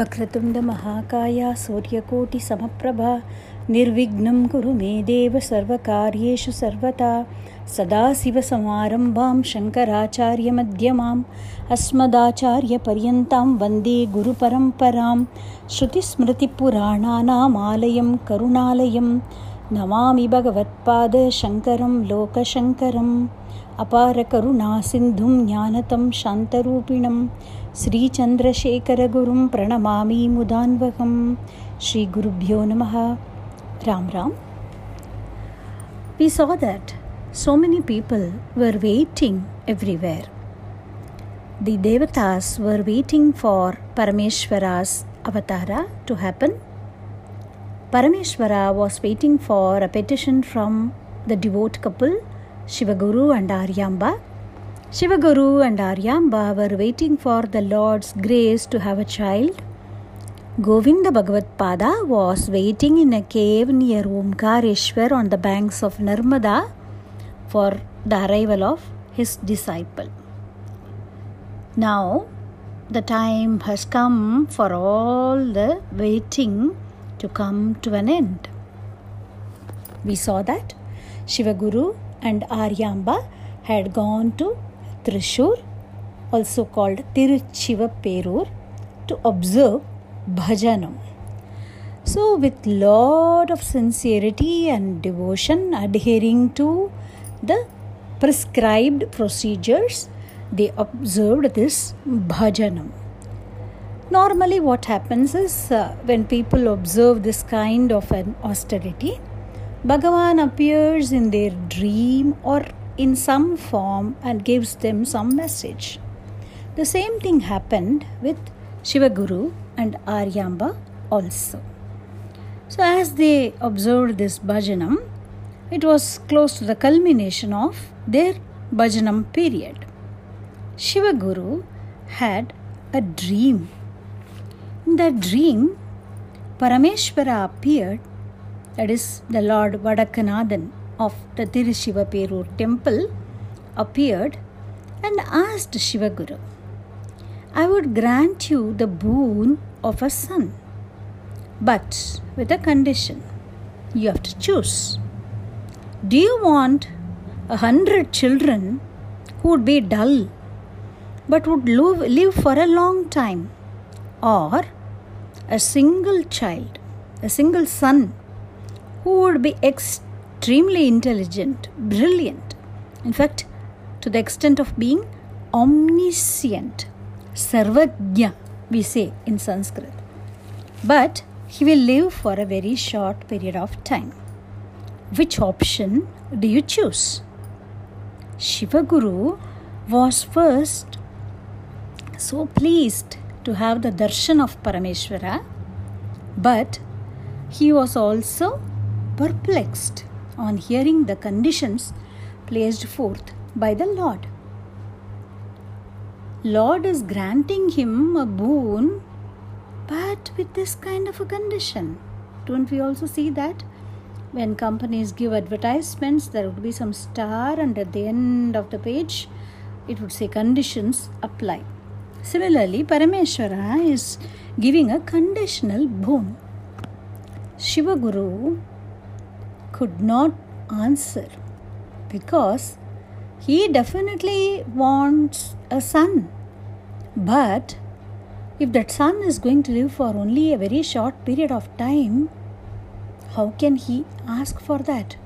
वक्रतुण्डमहाकाय सूर्यकोटिसमप्रभा निर्विघ्नं कुरु मे देव सर्वकार्येषु सर्वदा सदाशिवसमारम्भां शङ्कराचार्यमध्यमाम् अस्मदाचार्यपर्यन्तां वन्दे गुरुपरम्परां श्रुतिस्मृतिपुराणानामालयं करुणालयं नमामि भगवत्पादशङ्करं लोकशङ्करम् अपारकरुणासिन्धुं ज्ञानतं शान्तरूपिणं श्रीचन्द्रशेखरगुरुं प्रणमामि मुदान्वहं श्रीगुरुभ्यो नमः Ram Ram we saw that so many people were waiting everywhere. The devatas were waiting for Parameshwara's avatara to happen. Parameshwara was waiting for a petition from the devout couple Shivaguru and Aryamba. Shivaguru and Aryamba were waiting for the Lord's grace to have a child. Govinda Bhagavad was waiting in a cave near Omkareshwar on the banks of Narmada for the arrival of his disciple. Now, the time has come for all the waiting to come to an end. We saw that Shivaguru and Aryamba had gone to Trishur, also called Tirushivaperur, to observe bhajanam. So, with lot of sincerity and devotion, adhering to the prescribed procedures, they observed this bhajanam. Normally, what happens is uh, when people observe this kind of an austerity, Bhagavan appears in their dream or in some form and gives them some message. The same thing happened with Shivaguru and Aryamba also. So, as they observed this bhajanam, it was close to the culmination of their bhajanam period. Shivaguru had a dream. In that dream, Parameshwara appeared, that is, the Lord Vadakkunathan of the Tirushivaperur temple, appeared and asked Shivaguru, I would grant you the boon of a son, but with a condition. You have to choose. Do you want a hundred children who would be dull but would live for a long time, or a single child, a single son who would be extremely intelligent, brilliant, in fact, to the extent of being omniscient, sarvagya, we say in Sanskrit. But he will live for a very short period of time. Which option do you choose? Shivaguru was first so pleased to have the darshan of Parameshwara, but he was also perplexed on hearing the conditions placed forth by the Lord. Lord is granting him a boon, but with this kind of a condition. Don't we also see that? When companies give advertisements, there would be some star, and at the end of the page, it would say conditions apply. Similarly, Parameshwara is giving a conditional boon. Shivaguru could not answer because he definitely wants a son. But if that son is going to live for only a very short period of time, how can he ask for that?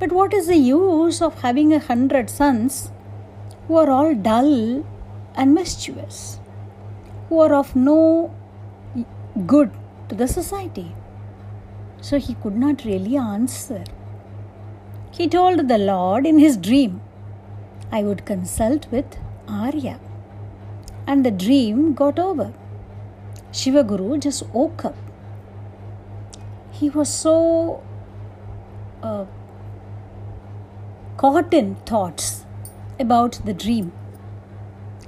But what is the use of having a hundred sons who are all dull and mischievous, who are of no good to the society? So he could not really answer. He told the Lord in his dream, I would consult with Arya. And the dream got over. Shivaguru just woke up. He was so uh, caught in thoughts about the dream.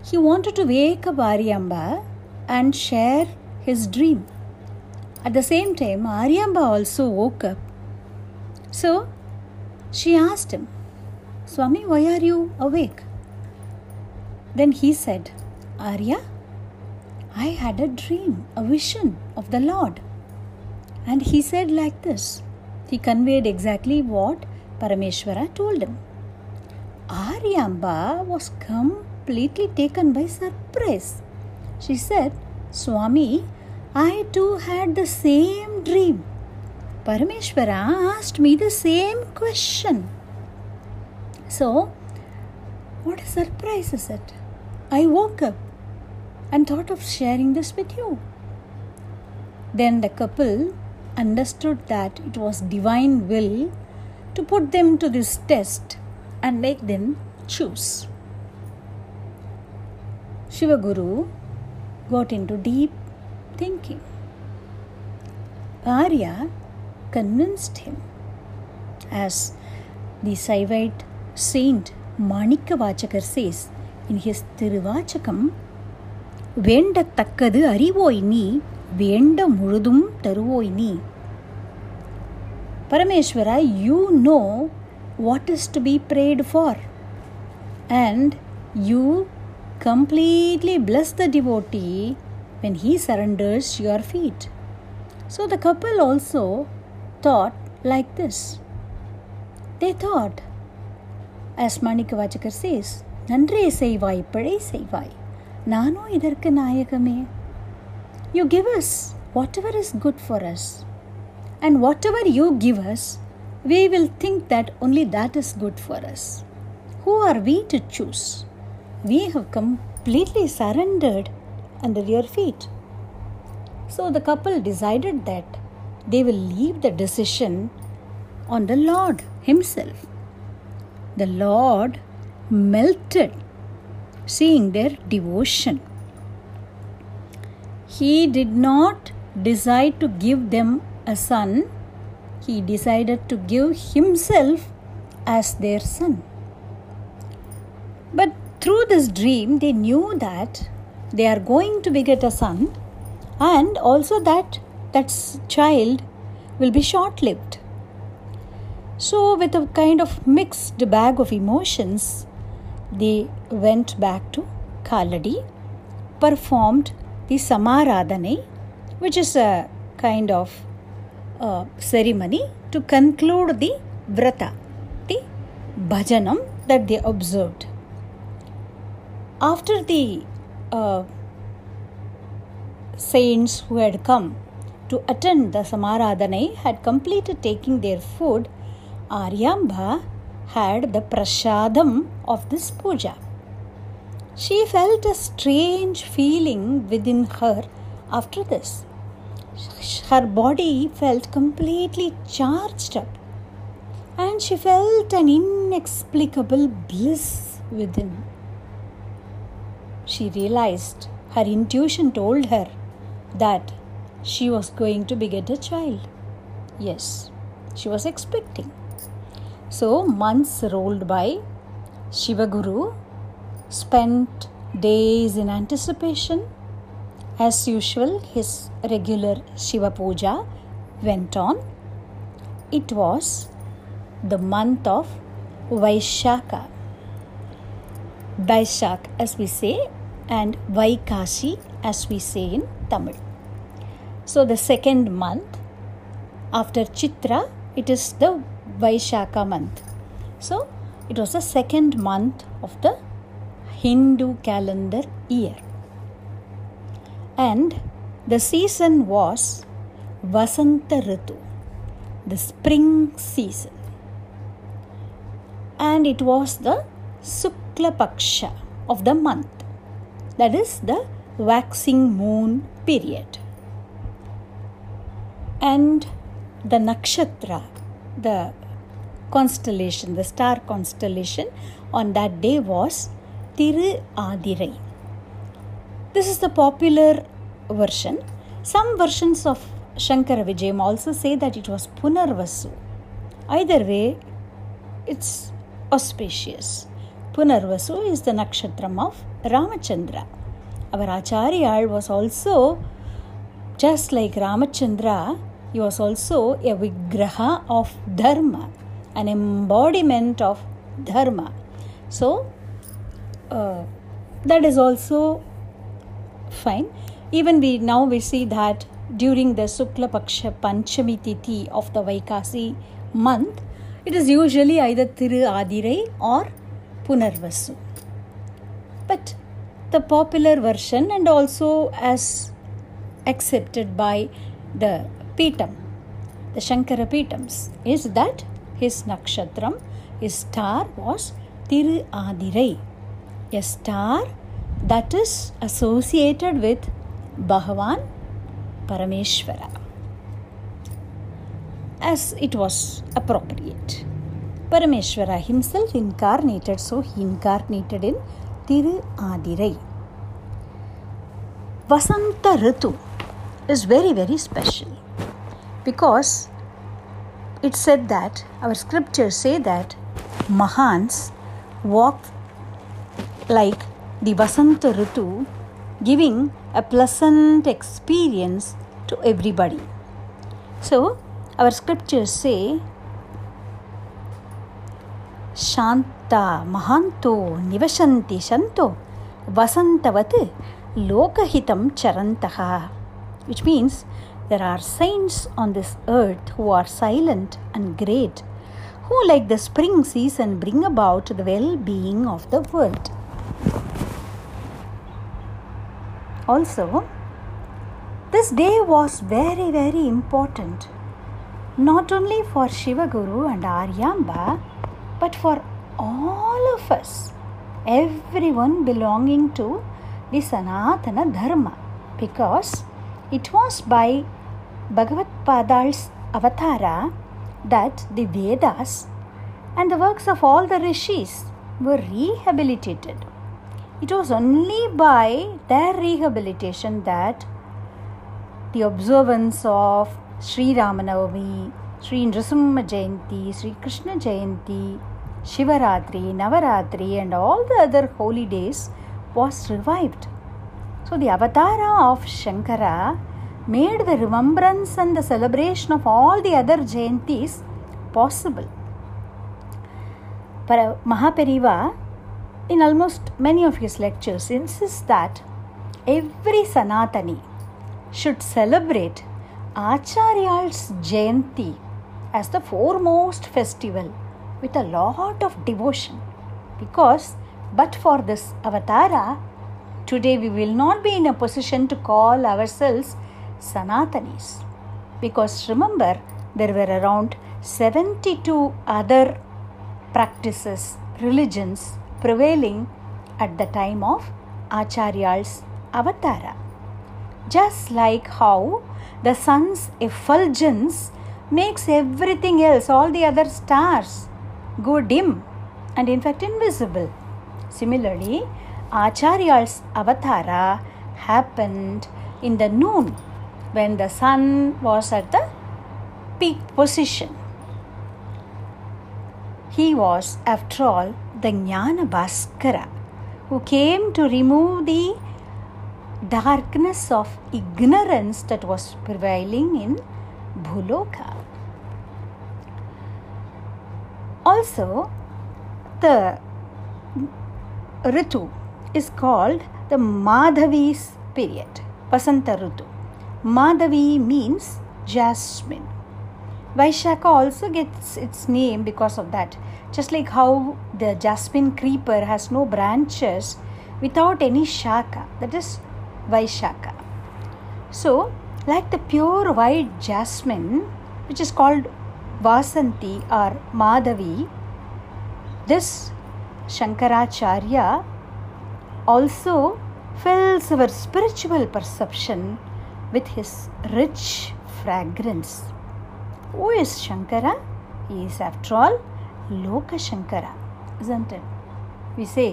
He wanted to wake up Aryamba and share his dream. At the same time, Aryamba also woke up. So she asked him, Swami, why are you awake? Then he said, Arya, I had a dream, a vision of the Lord. And he said like this. He conveyed exactly what Parameshwara told him. Aryamba was completely taken by surprise. She said, Swami, I too had the same dream. Parameshwara asked me the same question. So, what a surprise is it? I woke up and thought of sharing this with you. Then the couple understood that it was divine will to put them to this test and make them choose. Shivaguru got into deep thinking. Arya convinced him, as the Saivite saint Manika Vachakar says in his Tiruvachakam, வேண்டத்தக்கது அறிவோய் நீ வேண்ட முழுதும் தருவோய் நீ Parameshwara, you know what is to be prayed for, and you completely bless the devotee when he surrenders your feet. So the couple also thought like this. They thought, as Manikavachakar says, நன்றே செய்வாய் பிழை செய்வாய் நானும் இதற்கு நாயகமே you give us what ever is good for us and what ever you give us we will think that only that is good for us. Who are we to choose? We have completely surrendered under your feet. So the couple decided that they will leave the decision on the Lord Himself. The Lord melted seeing their devotion. He did not decide to give them a son, he decided to give himself as their son. But through this dream, they knew that they are going to beget a son and also that that child will be short lived. So, with a kind of mixed bag of emotions, they went back to Kaladi, performed the Samaradhane, which is a kind of uh, ceremony to conclude the Vrata, the Bhajanam that they observed. After the uh, saints who had come to attend the Samaradhane had completed taking their food, Aryamba had the prasadam of this puja. She felt a strange feeling within her after this. Her body felt completely charged up and she felt an inexplicable bliss within. She realized her intuition told her that she was going to beget a child. Yes, she was expecting. So months rolled by. Shivaguru spent days in anticipation. As usual, his regular Shiva Puja went on. It was the month of Vaishaka. Vaishak, as we say, and Vaikashi, as we say in Tamil. So, the second month after Chitra, it is the Vaishaka month. So, it was the second month of the Hindu calendar year. And the season was Vasanta Ritu, the spring season. And it was the Sukla Paksha of the month, that is the waxing moon period. And the nakshatra, the constellation, the star constellation on that day was Tiru Adirai. This is the popular version. Some versions of Shankara Vijayam also say that it was Punarvasu. Either way, it's auspicious. Punarvasu is the nakshatram of Ramachandra. Our Acharyal was also, just like Ramachandra, he was also a vigraha of dharma, an embodiment of dharma. So, uh, that is also fine. even we now we see that during the Sukla Paksha Panchami Tithi of the Vaikasi month, it is usually either Thiru Adirai or Punarvasu. But the popular version and also as accepted by the Pitam, the Shankara Pitams, is that his nakshatram, his star was Thiru Adirai, a star that is associated with Bhagavan Parameshwara as it was appropriate. Parameshwara himself incarnated, so he incarnated in Thiru Adirai. Vasanta Ritu is very, very special because it said that our scriptures say that Mahans walk like the Vasanta Ritu, giving a pleasant experience to everybody. So, our scriptures say, Shanta Mahanto Nivashanti Shanto Vasantavat Lokahitam Charantaha, which means there are saints on this earth who are silent and great, who, like the spring season, bring about the well being of the world. Also, this day was very, very important not only for Shiva Guru and Aryamba, but for all of us, everyone belonging to the Sanatana Dharma, because it was by Bhagavad Padal's avatara that the Vedas and the works of all the rishis were rehabilitated. It was only by their rehabilitation that the observance of Sri Ramanavami, Sri Nrsimha Jayanti, Sri Krishna Jayanti, Shivaratri, Navaratri, and all the other holy days was revived. So, the avatara of Shankara made the remembrance and the celebration of all the other Jayantis possible. Mahaperiva, in almost many of his lectures, insists that every Sanatani should celebrate Acharyal's Jayanti as the foremost festival with a lot of devotion. Because but for this avatara today we will not be in a position to call ourselves sanatanis. Because remember there were around 72 other practices religions prevailing at the time of acharyal's avatara just like how the sun's effulgence makes everything else, all the other stars, go dim and in fact invisible. Similarly, Acharyal's avatara happened in the noon when the sun was at the peak position. He was, after all, the Jnana Bhaskara who came to remove the darkness of ignorance that was prevailing in Bhuloka. Also, the Ritu is called the Madhavi's period, Vasanta Ritu. Madhavi means jasmine. Vaishaka also gets its name because of that. Just like how the jasmine creeper has no branches without any shaka, that is Vaishaka. So, like the pure white jasmine, which is called Vasanti or Madhavi, this Shankaracharya also fills our spiritual perception with his rich fragrance. Who is Shankara? He is, after all, Loka Shankara, isn't it? We say,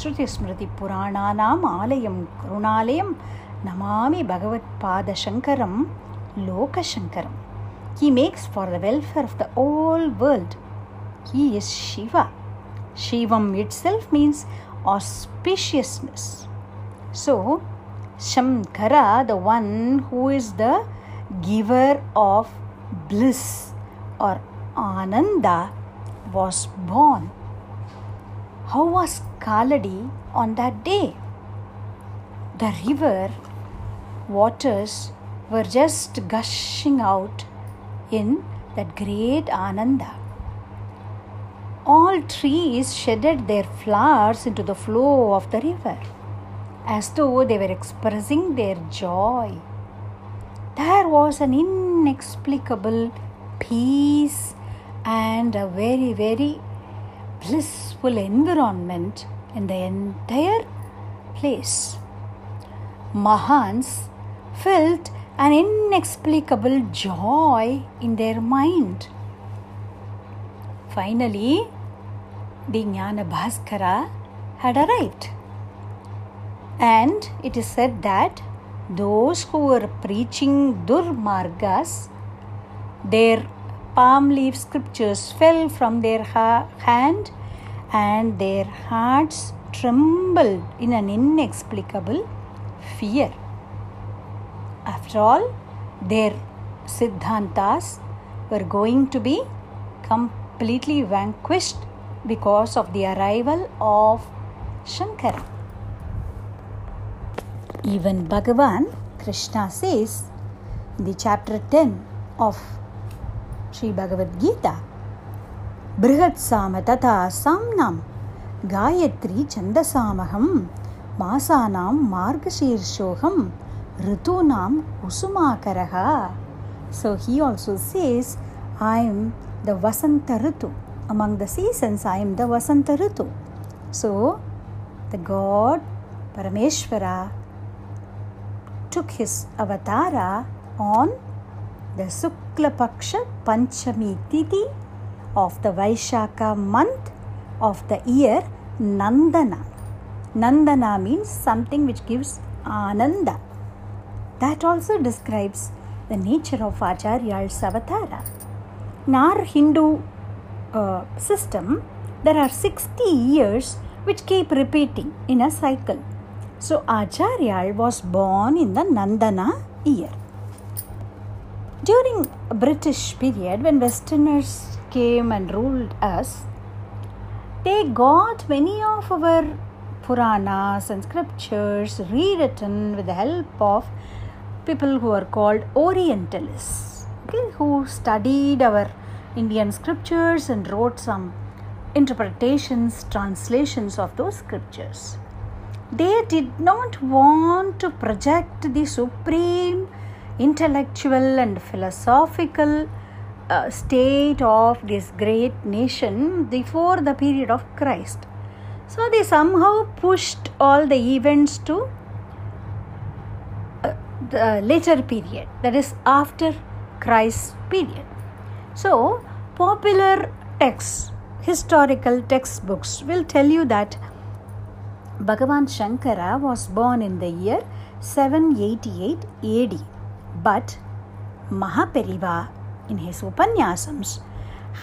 ஸ்ருதி ஸ்மிருதி புராணானாம் ஆலயம் கருணாலயம் நமாமி பகவத் பாதசங்கரம் லோகசங்கரம் He makes for the welfare of the whole world. He is Shiva. Shivam itself means auspiciousness. So, Shankara, the one who is the giver of bliss or Ananda, was born. How was Kaladi on that day? The river waters were just gushing out in that great Ananda. All trees shedded their flowers into the flow of the river as though they were expressing their joy. There was an inexplicable peace and a very, very blissful environment in the entire place. Mahans felt an inexplicable joy in their mind. Finally, the Jnana Bhaskara had arrived. And it is said that those who were preaching Durmargas, their palm leaf scriptures fell from their ha- hand and their hearts trembled in an inexplicable fear. After all, their Siddhantas were going to be completely vanquished because of the arrival of Shankara. Even Bhagavan Krishna says in the chapter 10 of Sri Bhagavad Gita बृहत्साम तथा साम्नां Gayatri छन्दसामहं मासानां मार्गशीर्षोऽहं Ritunam Usumakaraha. So he also says, I am the Vasanta Among the seasons, I am the Vasanta So the god Parameshvara took his avatara on the Sukla Paksha Panchami Titi of the Vaishaka month of the year Nandana. Nandana means something which gives Ananda. That also describes the nature of Acharya's avatara. In our Hindu uh, system, there are 60 years which keep repeating in a cycle. So Acharya was born in the Nandana year. During British period, when Westerners came and ruled us, they got many of our Puranas and scriptures rewritten with the help of people who are called Orientalists, okay, who studied our Indian scriptures and wrote some interpretations, translations of those scriptures. They did not want to project the supreme intellectual and philosophical uh, state of this great nation before the period of Christ. So they somehow pushed all the events to the later period, that is after Christ's period. So, popular texts, historical textbooks will tell you that Bhagavan Shankara was born in the year 788 AD, but Mahaperiva in his Upanyasams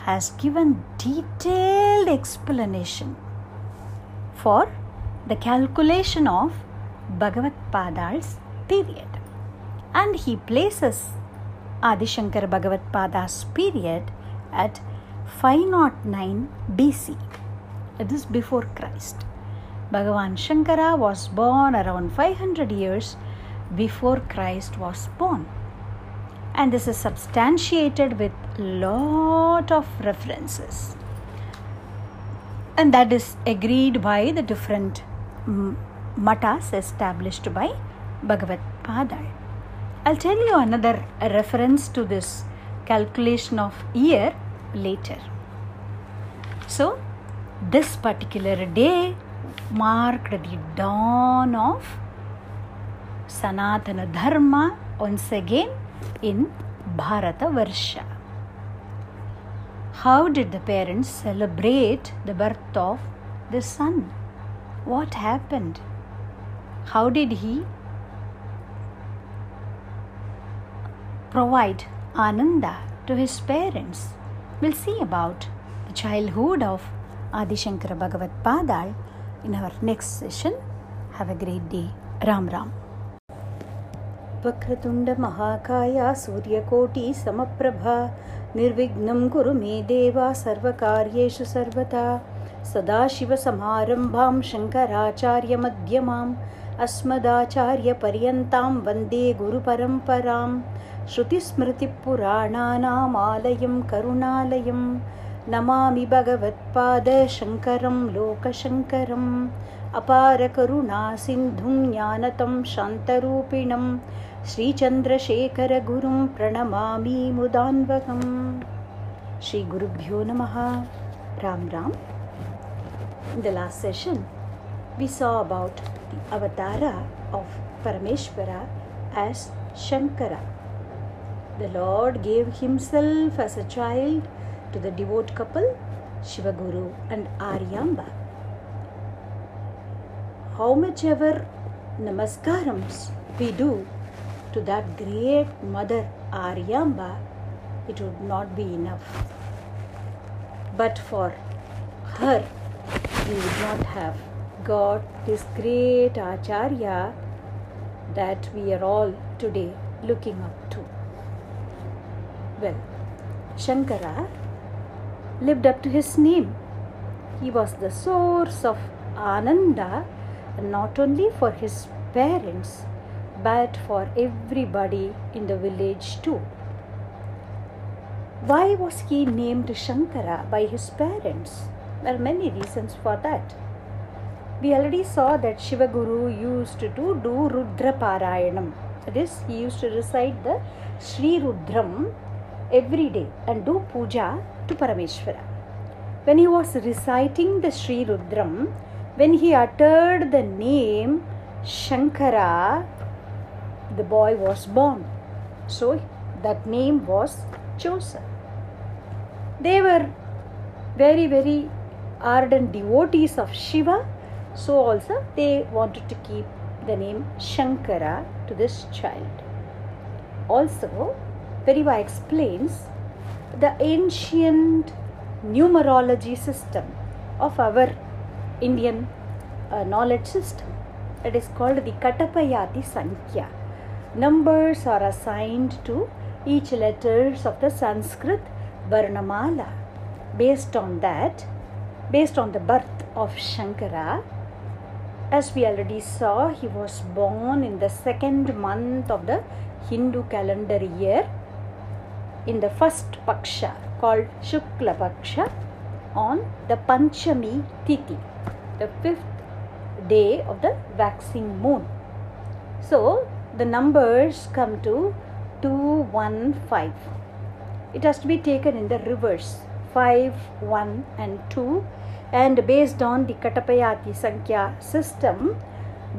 has given detailed explanation for the calculation of Bhagavad Padal's period. And he places Adishankar Bhagavad Pada's period at 509 BC. It is before Christ. Bhagavan Shankara was born around 500 years before Christ was born. And this is substantiated with lot of references. And that is agreed by the different matas established by Bhagavad Padal. I'll tell you another reference to this calculation of year later. So, this particular day marked the dawn of Sanatana Dharma once again in Bharata Varsha. How did the parents celebrate the birth of the son? What happened? How did he provide Ananda to his parents? We'll see about the childhood of Adishankara Bhagavad Padal in our next session. Have a great day. Ram Ram. वक्रतुण्ड महाकाया सूर्यकोटि समप्रभा निर्विघ्नं कुरु मे देवा सर्वकार्येषु सर्वदा सदाशिवसमारम्भां शङ्कराचार्यमध्यमाम् अस्मदाचार्यपर्यन्तां वन्दे गुरुपरम्परां श्रुतिस्मृतिपुराणानामालयं करुणालयं नमामि भगवत्पादशङ्करं लोकशङ्करम् अपारकरुणासिन्धुं ज्ञानतं शान्तरूपिणं श्रीचन्द्रशेखरगुरुं प्रणमामि मुदान्वकम् श्रीगुरुभ्यो नमः। Ram Ram. The last session, we saw about the avatara of Parameshwara as Shankara. The Lord gave himself as a child to the devout couple Shivaguru and Aryamba. How much ever namaskarams we do to that great mother Aryamba, it would not be enough. But for her, we would not have got this great Acharya that we are all today looking up to. Well, Shankara ah, lived up to his name. He was the source of Ananda not only for his parents but for everybody in the village too. Why was he named Shankara ah, by his parents? There are many reasons for that. We already saw that Shivaguru used to do Rudra Parayanam. That is, he used to recite the Sri Rudram every day and do puja to Parameshwara. When he was reciting the Sri Rudram, when he uttered the name Shankara, the boy was born. So that name was chosen. They were very, very ardent devotees of Shiva, so also they wanted to keep the name Shankara to this child. Also, Periva explains the ancient numerology system of our Indian uh, knowledge system. It is called the Katapayadi Sankhya. Numbers are assigned to each letters of the Sanskrit Varnamala. Based on that, based on the birth of Shankara, as we already saw, he was born in the second month of the Hindu calendar year in the first Paksha called Shukla Paksha on the Panchami Tithi, the fifth day of the waxing moon. So the numbers come to 215. It has to be taken in the reverse 5, 1, and 2. And based on the Katapayadi Sankhya system,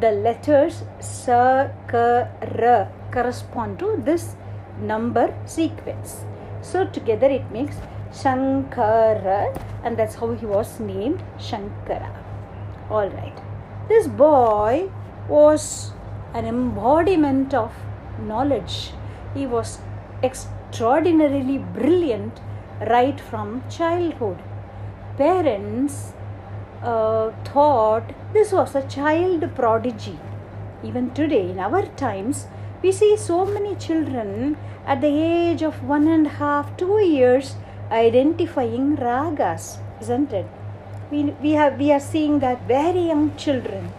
the letters Sa, Ka, Ra correspond to this number sequence. So together it makes Shankara, and that's how he was named Shankara. All right. This boy was an embodiment of knowledge. He was extraordinarily brilliant right from childhood. Parents uh, thought this was a child prodigy. Even today, in our times, we see so many children at the age of one and a half, two years identifying ragas, isn't it? We, we, have, we are seeing that very young children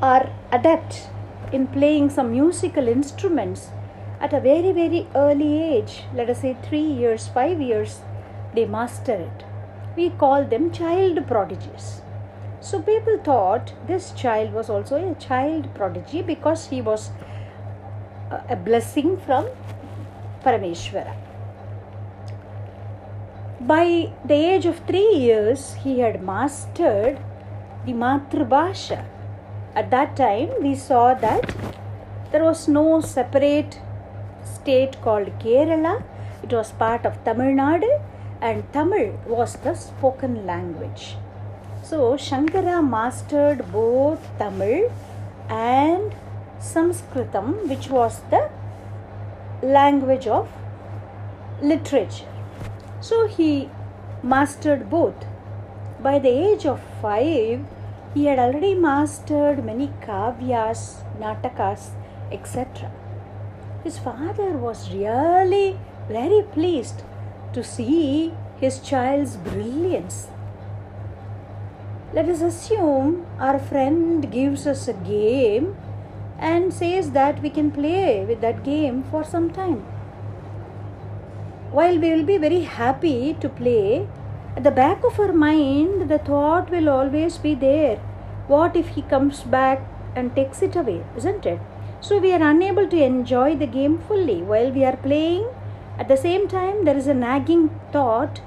are adept in playing some musical instruments at a very, very early age, let us say three years, five years, they master it. We call them child prodigies. So people thought this child was also a child prodigy because he was a blessing from Parameshwara. By the age of three years, he had mastered the Matrubhasha. At that time, we saw that there was no separate state called Kerala. It was part of Tamil Nadu, and Tamil was the spoken language. So, Shankara mastered both Tamil and Sanskritam, which was the language of literature. So he mastered both. By the age of five, he had already mastered many kavyas, natakas, etc. His father was really very pleased to see his child's brilliance. let us assume our friend gives us a game and says that we can play with that game for some time. While we will be very happy to play, at the back of our mind, the thought will always be there. What if he comes back and takes it away, isn't it? So we are unable to enjoy the game fully while we are playing. At the same time, there is a nagging thought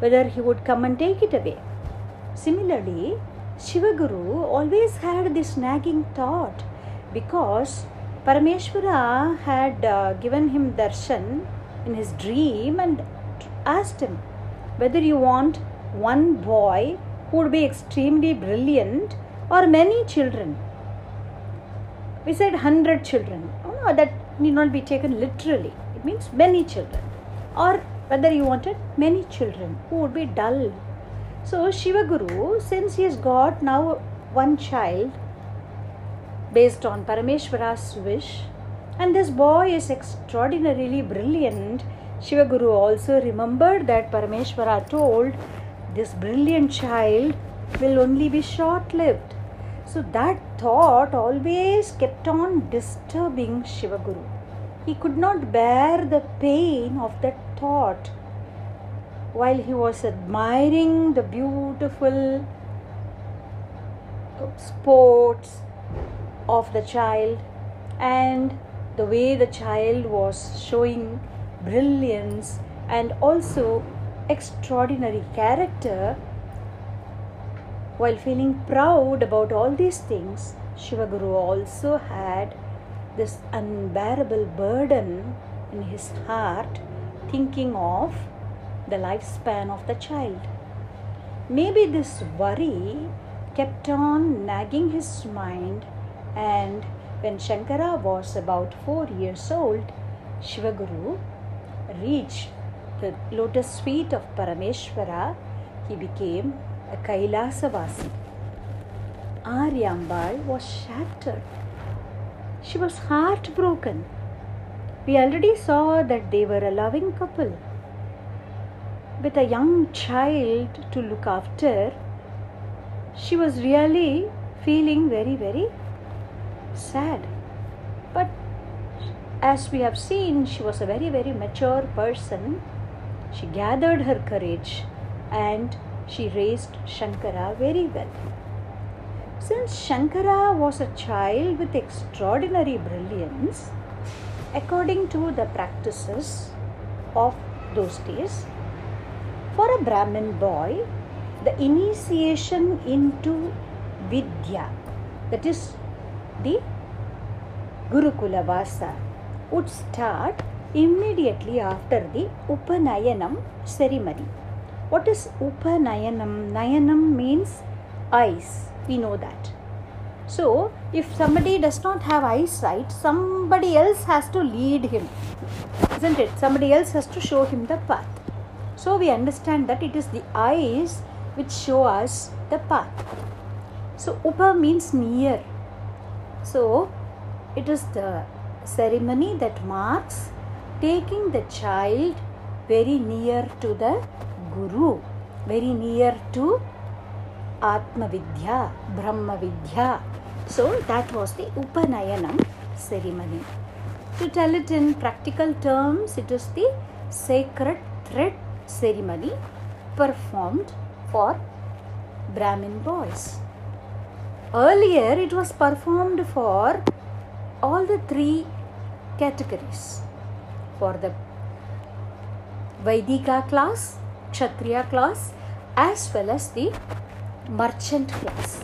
whether he would come and take it away. Similarly, Shivaguru always had this nagging thought because Parameshwara had uh, given him darshan in his dream and asked him whether you want one boy who would be extremely brilliant or many children. We said 100 children. Oh, no, that need not be taken literally. It means many children. Or whether you wanted many children who would be dull. So Shiva Guru, since he has got now one child based on Parameshwara's wish, and this boy is extraordinarily brilliant, Shivaguru also remembered that Parameshwara told this brilliant child will only be short lived. So that thought always kept on disturbing Shivaguru. He could not bear the pain of that thought while he was admiring the beautiful sports of the child and the way the child was showing brilliance and also extraordinary character. While feeling proud about all these things, Shivaguru also had this unbearable burden in his heart, thinking of the lifespan of the child. Maybe this worry kept on nagging his mind, and when Shankara was about four years old, Shivaguru reached the lotus feet of Parameshwara, he became a Kailasavasi. Aryambal was shattered. She was heartbroken. We already saw that they were a loving couple. With a young child to look after, she was really feeling very, very sad. But as we have seen, she was a very, very mature person. She gathered her courage and she raised Shankara very well. Since Shankara was a child with extraordinary brilliance, according to the practices of those days, for a Brahmin boy, the initiation into Vidya, that is the Gurukula Vasa, would start immediately after the Upanayanam ceremony. What is Upanayanam? Nayanam means eyes. We know that. So, if somebody does not have eyesight, somebody else has to lead him, isn't it? Somebody else has to show him the path. So, we understand that it is the eyes which show us the path. So, Upa means near. So, it is the ceremony that marks taking the child very near to the Guru, very near to Atma Vidya, Brahma Vidya. So that was the Upanayanam ceremony. To tell it in practical terms, it is the sacred thread ceremony performed for Brahmin boys. Earlier, it was performed for all the three categories for the Vaidika class, Kshatriya class, as well as the merchant class.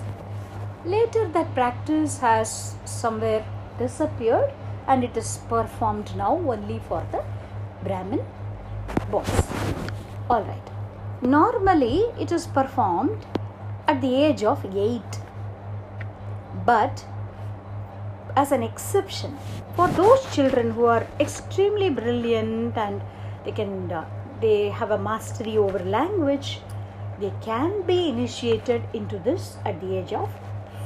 Later, that practice has somewhere disappeared and it is performed now only for the Brahmin boys. Alright. Normally, it is performed at the age of 8. But as an exception for those children who are extremely brilliant and they can uh, they have a mastery over language they can be initiated into this at the age of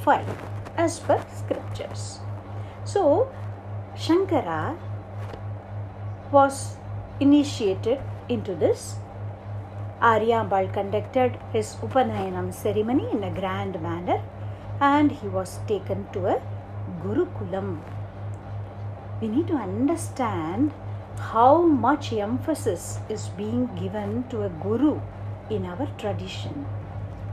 5 as per scriptures. So shankara was initiated into this Aryambal conducted his Upanayanam ceremony in a grand manner and he was taken to a Gurukulam. We need to understand how much emphasis is being given to a Guru in our tradition.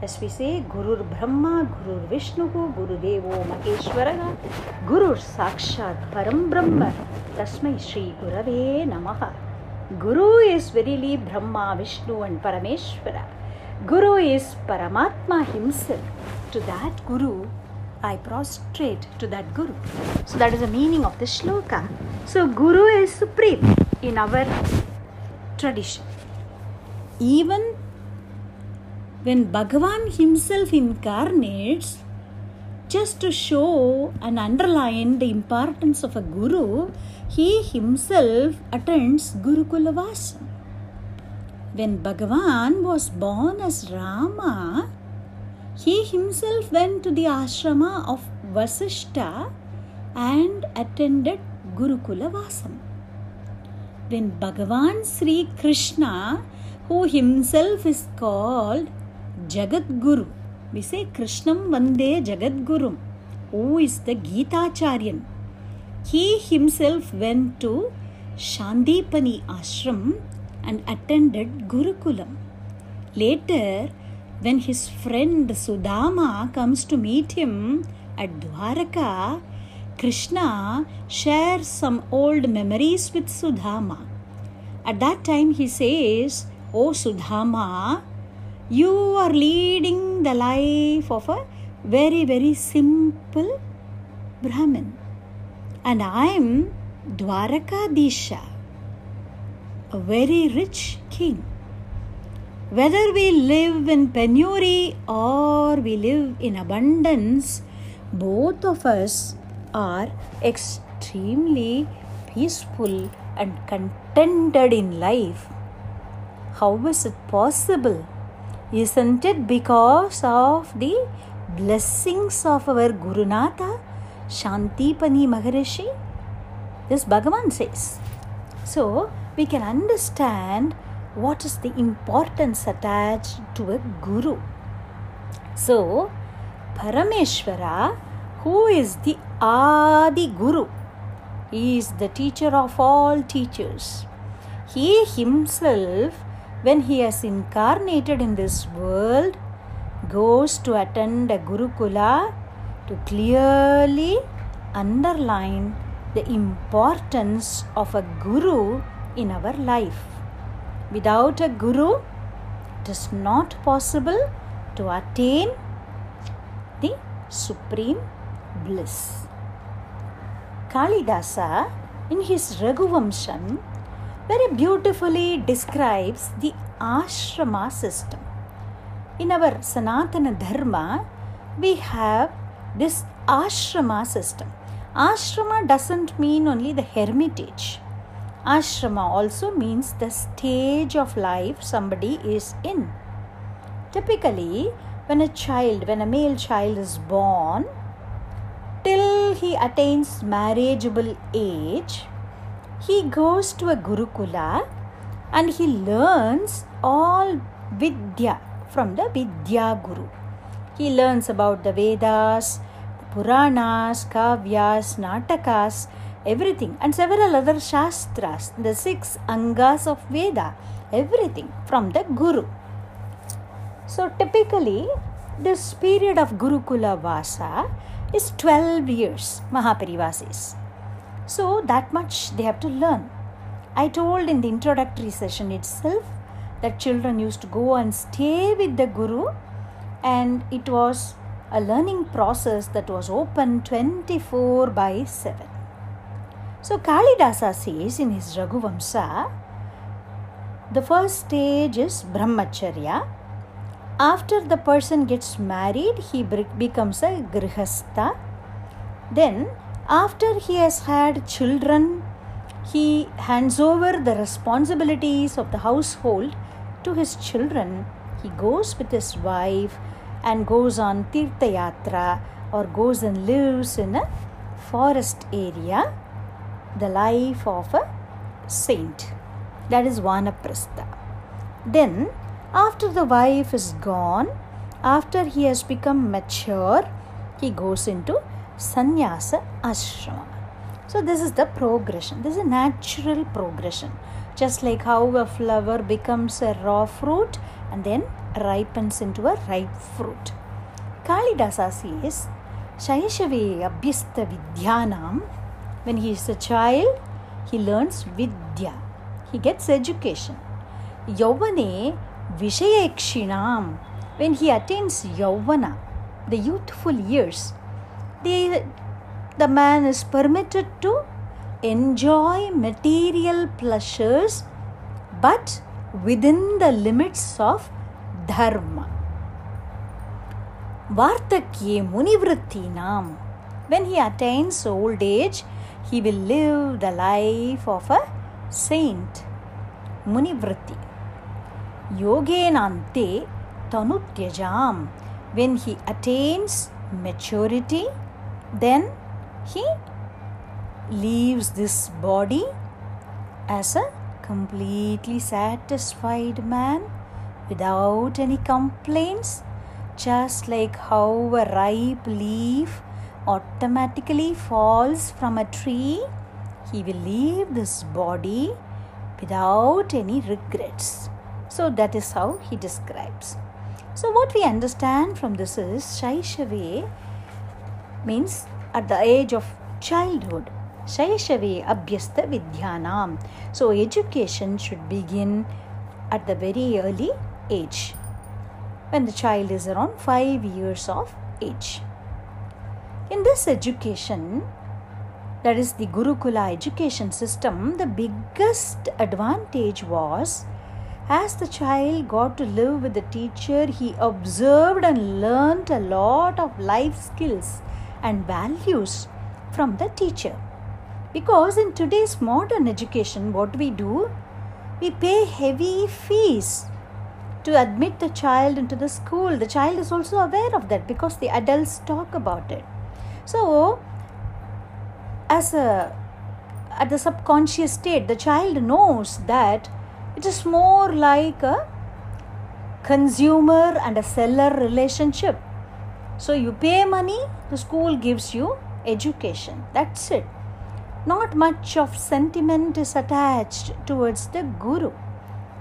As we say, Guru Brahma, Guru Vishnu, Guru Devo Maheshwara, Guru Sakshat Param Brahma, Tasmai Shri Gurave Namaha. Guru is verily Brahma, Vishnu, and Parameshwara. Guru is Paramatma himself. To that Guru, I prostrate to that Guru. So that is the meaning of the shloka. So Guru is supreme in our tradition. Even when Bhagavan himself incarnates, just to show and underline the importance of a guru, he himself attends Gurukula Vasam. When Bhagavan was born as Rama, he himself went to the ashrama of Vasishta and attended Gurukula Vasam. When Bhagavan Sri Krishna, who himself is called Jagat Guru, we say Krishnam Vande Jagat Guru, who is the Gita Charyan. He himself went to Sandipani ashram and attended Gurukulam. Later, when his friend Sudama comes to meet him at Dwaraka, Krishna shares some old memories with Sudama. At that time, he says, O Sudama, you are leading the life of a very, very simple Brahmin. And I am Dwarakadisha, a very rich king. Whether we live in penury or we live in abundance, both of us are extremely peaceful and contented in life. How is it possible? Isn't it because of the blessings of our Gurunatha, Sandipani Maharishi? This Bhagavan says. So, we can understand what is the importance attached to a Guru. So, Parameshwara, who is the Adi Guru, he is the teacher of all teachers. He himself, when he has incarnated in this world, goes to attend a Gurukula to clearly underline the importance of a Guru in our life. Without a Guru, it is not possible to attain the supreme bliss. Kalidasa, in his Raghuvamsam, very beautifully describes the ashrama system. In our Sanatana Dharma, we have this ashrama system. Ashrama doesn't mean only the hermitage. Ashrama also means the stage of life somebody is in. Typically, when a child, when a male child is born, till he attains marriageable age, he goes to a Gurukula and he learns all Vidya from the Vidya Guru. He learns about the Vedas, Puranas, Kavyas, Natakas, everything, and several other Shastras, the six Angas of Veda, everything from the Guru. So, typically, this period of Gurukula Vasa is 12 years, Mahapariva says. So, that much they have to learn. I told in the introductory session itself that children used to go and stay with the Guru, and it was a learning process that was open 24 by 7. So Kalidasa says in his Raghuvamsa, the first stage is Brahmacharya. After the person gets married, he becomes a Grihastha. Then, after he has had children, he hands over the responsibilities of the household to his children. He goes with his wife and goes on Tirtha Yatra or goes and lives in a forest area, the life of a saint. That is Vanaprastha. Then, After the wife is gone, after he has become mature, he goes into sannyasa ashrama. So, this is the progression. This is a natural progression. Just like how a flower becomes a raw fruit and then ripens into a ripe fruit. Kalidasa says, Shaishave Abhyasta Vidyanam. When he is a child, he learns Vidya. He gets education. Yauvane Vishayaishinam. When he attains Yauvana, the youthful years, the, the man is permitted to enjoy material pleasures but within the limits of dharma. Vardhakye Munivrittinam. When he attains old age, he will live the life of a saint. Munivritti. Yogenante Tanutyajam. When he attains maturity, then he leaves this body as a completely satisfied man without any complaints, just like how a ripe leaf automatically falls from a tree, he will leave this body without any regrets. So, that is how he describes. So, what we understand from this is Shaishave means at the age of childhood. Shaishave Abhyasta Vidyanam. So, education should begin at the very early age when the child is around 5 years of age. In this education, that is the Gurukula education system, the biggest advantage was as the child got to live with the teacher, he observed and learnt a lot of life skills and values from the teacher. Because in today's modern education, what we do, we pay heavy fees to admit the child into the school. The child is also aware of that because the adults talk about it. So, as a at the subconscious state, the child knows that it is more like a consumer and a seller relationship. So you pay money, the school gives you education. That's it. Not much of sentiment is attached towards the guru.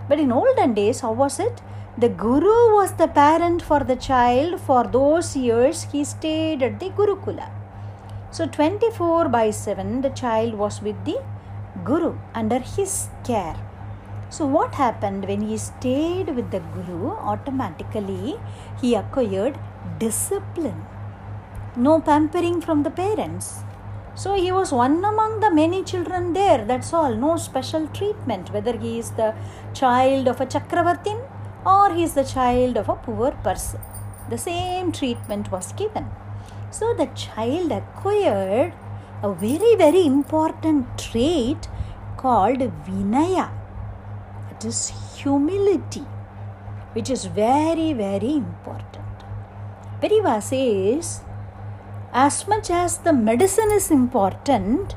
But in olden days, how was it? The guru was the parent for the child. For those years, he stayed at the Gurukula. So 24 by 7, the child was with the guru under his care. So, what happened when he stayed with the Guru? Automatically, he acquired discipline. No pampering from the parents. So, he was one among the many children there. That's all. No special treatment, whether he is the child of a Chakravartin or he is the child of a poor person. The same treatment was given. So, the child acquired a very, very important trait called Vinaya it is humility, which is very, very important. Periva says, as much as the medicine is important,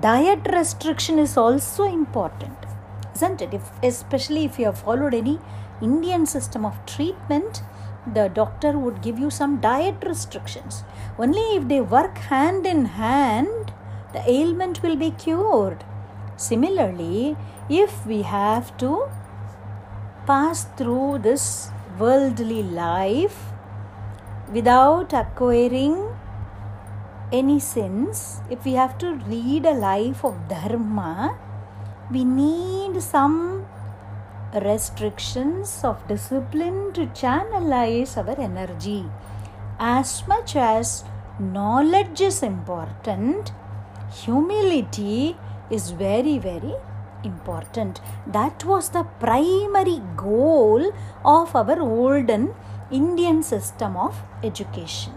diet restriction is also important, isn't it? If, especially if you have followed any Indian system of treatment, the doctor would give you some diet restrictions. Only if they work hand in hand, the ailment will be cured. Similarly, if we have to pass through this worldly life without acquiring any sins, if we have to lead a life of dharma, we need some restrictions of discipline to channelize our energy. As much as knowledge is important, humility is very, very important. That was the primary goal of our olden Indian system of education.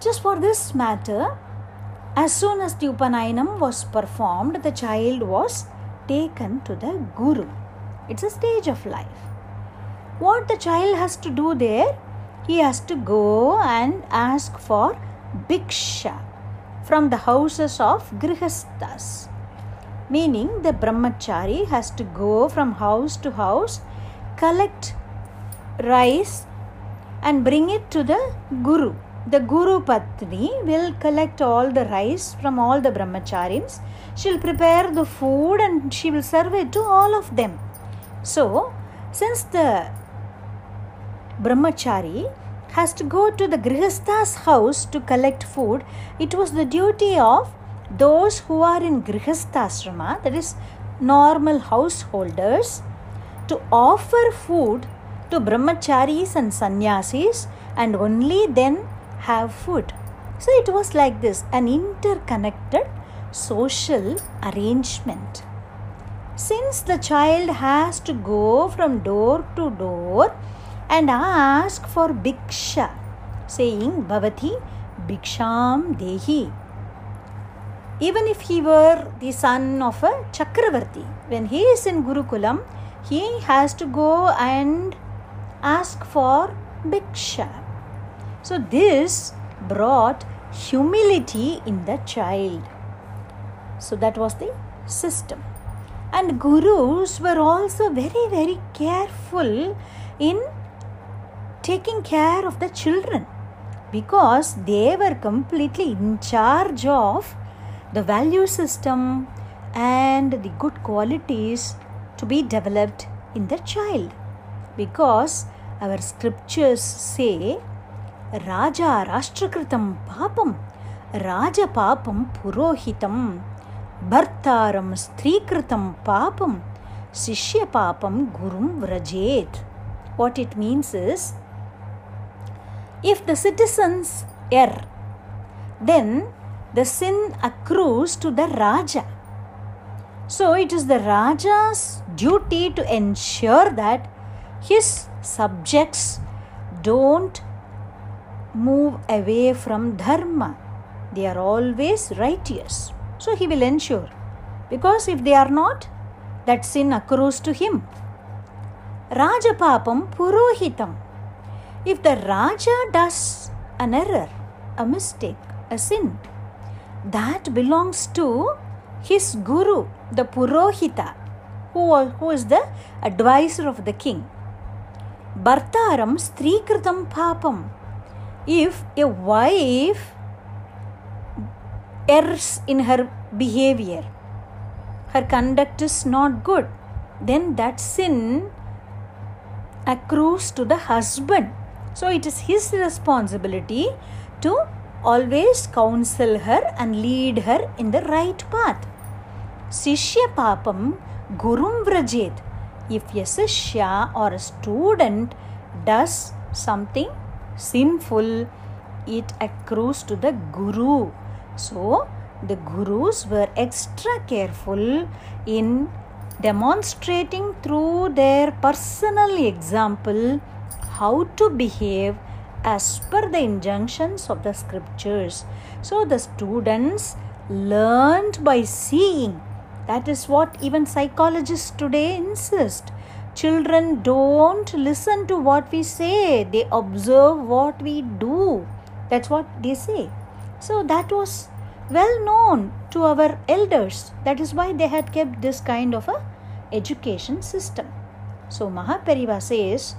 Just for this matter, as soon as the Upanayanam was performed, the child was taken to the Guru. It's a stage of life. What the child has to do there? He has to go and ask for Bhiksha from the houses of Grihasthas meaning the brahmachari has to go from house to house, collect rice, and bring it to the guru. The guru patni will collect all the rice from all the brahmacharis. She'll prepare the food and she will serve it to all of them. So, since the brahmachari has to go to the grihasta's house to collect food, it was the duty of those who are in grihasthasrama, that is normal householders, to offer food to brahmacharis and sannyasis and only then have food. So it was like this an interconnected social arrangement. Since the child has to go from door to door and ask for bhiksha, saying Bhavati Bhiksham Dehi even if he were the son of a Chakravarti, when he is in Gurukulam, he has to go and ask for Bhiksha. So, this brought humility in the child. So, that was the system. And gurus were also very, very careful in taking care of the children because they were completely in charge of the value system and the good qualities to be developed in the child. Because our scriptures say raja rashtrakritam papam raja papam purohitam bhartaram strikritam papam sishya papam gurum vrajet what it means is if the citizens err then the sin accrues to the Raja. So it is the Raja's duty to ensure that his subjects don't move away from Dharma. They are always righteous. So he will ensure. Because if they are not, that sin accrues to him. Rajapapam Purohitam. If the Raja does an error, a mistake, a sin, that belongs to his guru, the Purohita, who, who is the advisor of the king. Bhartaram Strikritam Papam. If a wife errs in her behavior, her conduct is not good, then that sin accrues to the husband. So it is his responsibility to always counsel her and lead her in the right path. Sishya Papam Gurum Vrajet. If a Sishya or a student does something sinful, it accrues to the Guru. So, the Gurus were extra careful in demonstrating through their personal example how to behave as per the injunctions of the scriptures. So the students learned by seeing. That is what even psychologists today insist. Children don't listen to what we say, they observe what we do. That's what they say. So that was well known to our elders. That is why they had kept this kind of a education system. So Mahapariva says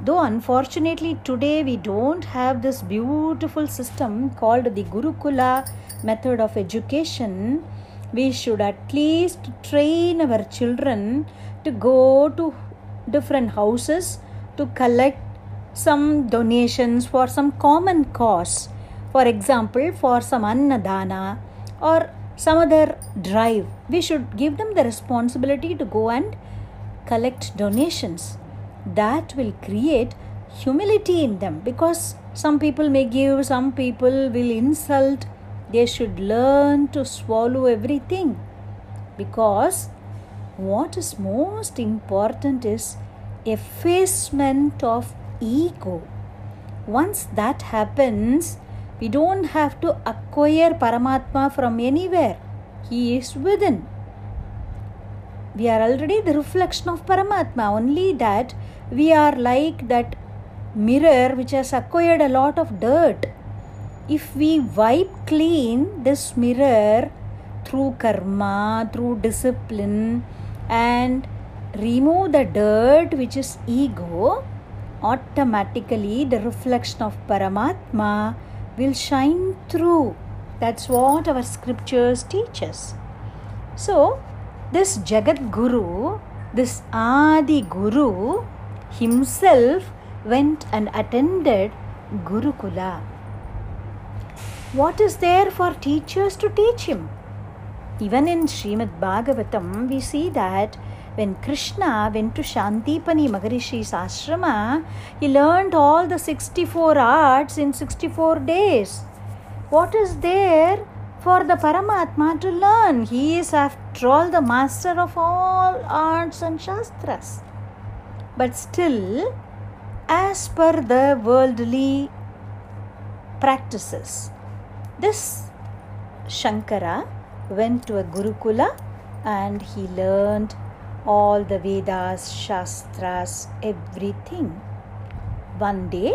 Though unfortunately today we don't have this beautiful system called the Gurukula method of education, we should at least train our children to go to different houses to collect some donations for some common cause. For example, for some annadana or some other drive, we should give them the responsibility to go and collect donations that will create humility in them because some people may give, some people will insult. They should learn to swallow everything because what is most important is effacement of ego. Once that happens, we don't have to acquire Paramatma from anywhere, He is within. We are already the reflection of Paramatma, only that we are like that mirror which has acquired a lot of dirt. If we wipe clean this mirror through karma, through discipline, and remove the dirt which is ego, automatically the reflection of Paramatma will shine through. That's what our scriptures teach us. So, this Jagat Guru, this Adi Guru himself went and attended Gurukula. What is there for teachers to teach him? Even in Srimad Bhagavatam, we see that when Krishna went to Sandipani Maharishi's ashrama, he learned all the 64 arts in 64 days. What is there for the Paramatma to learn? He is, after all, the master of all arts and shastras. But still, as per the worldly practices, this Shankara went to a Gurukula and he learned all the Vedas, Shastras, everything. One day,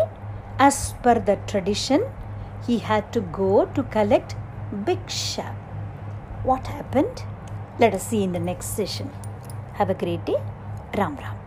as per the tradition, he had to go to collect Bhiksha. What happened? Let us see in the next session. Have a great day. Ram Ram.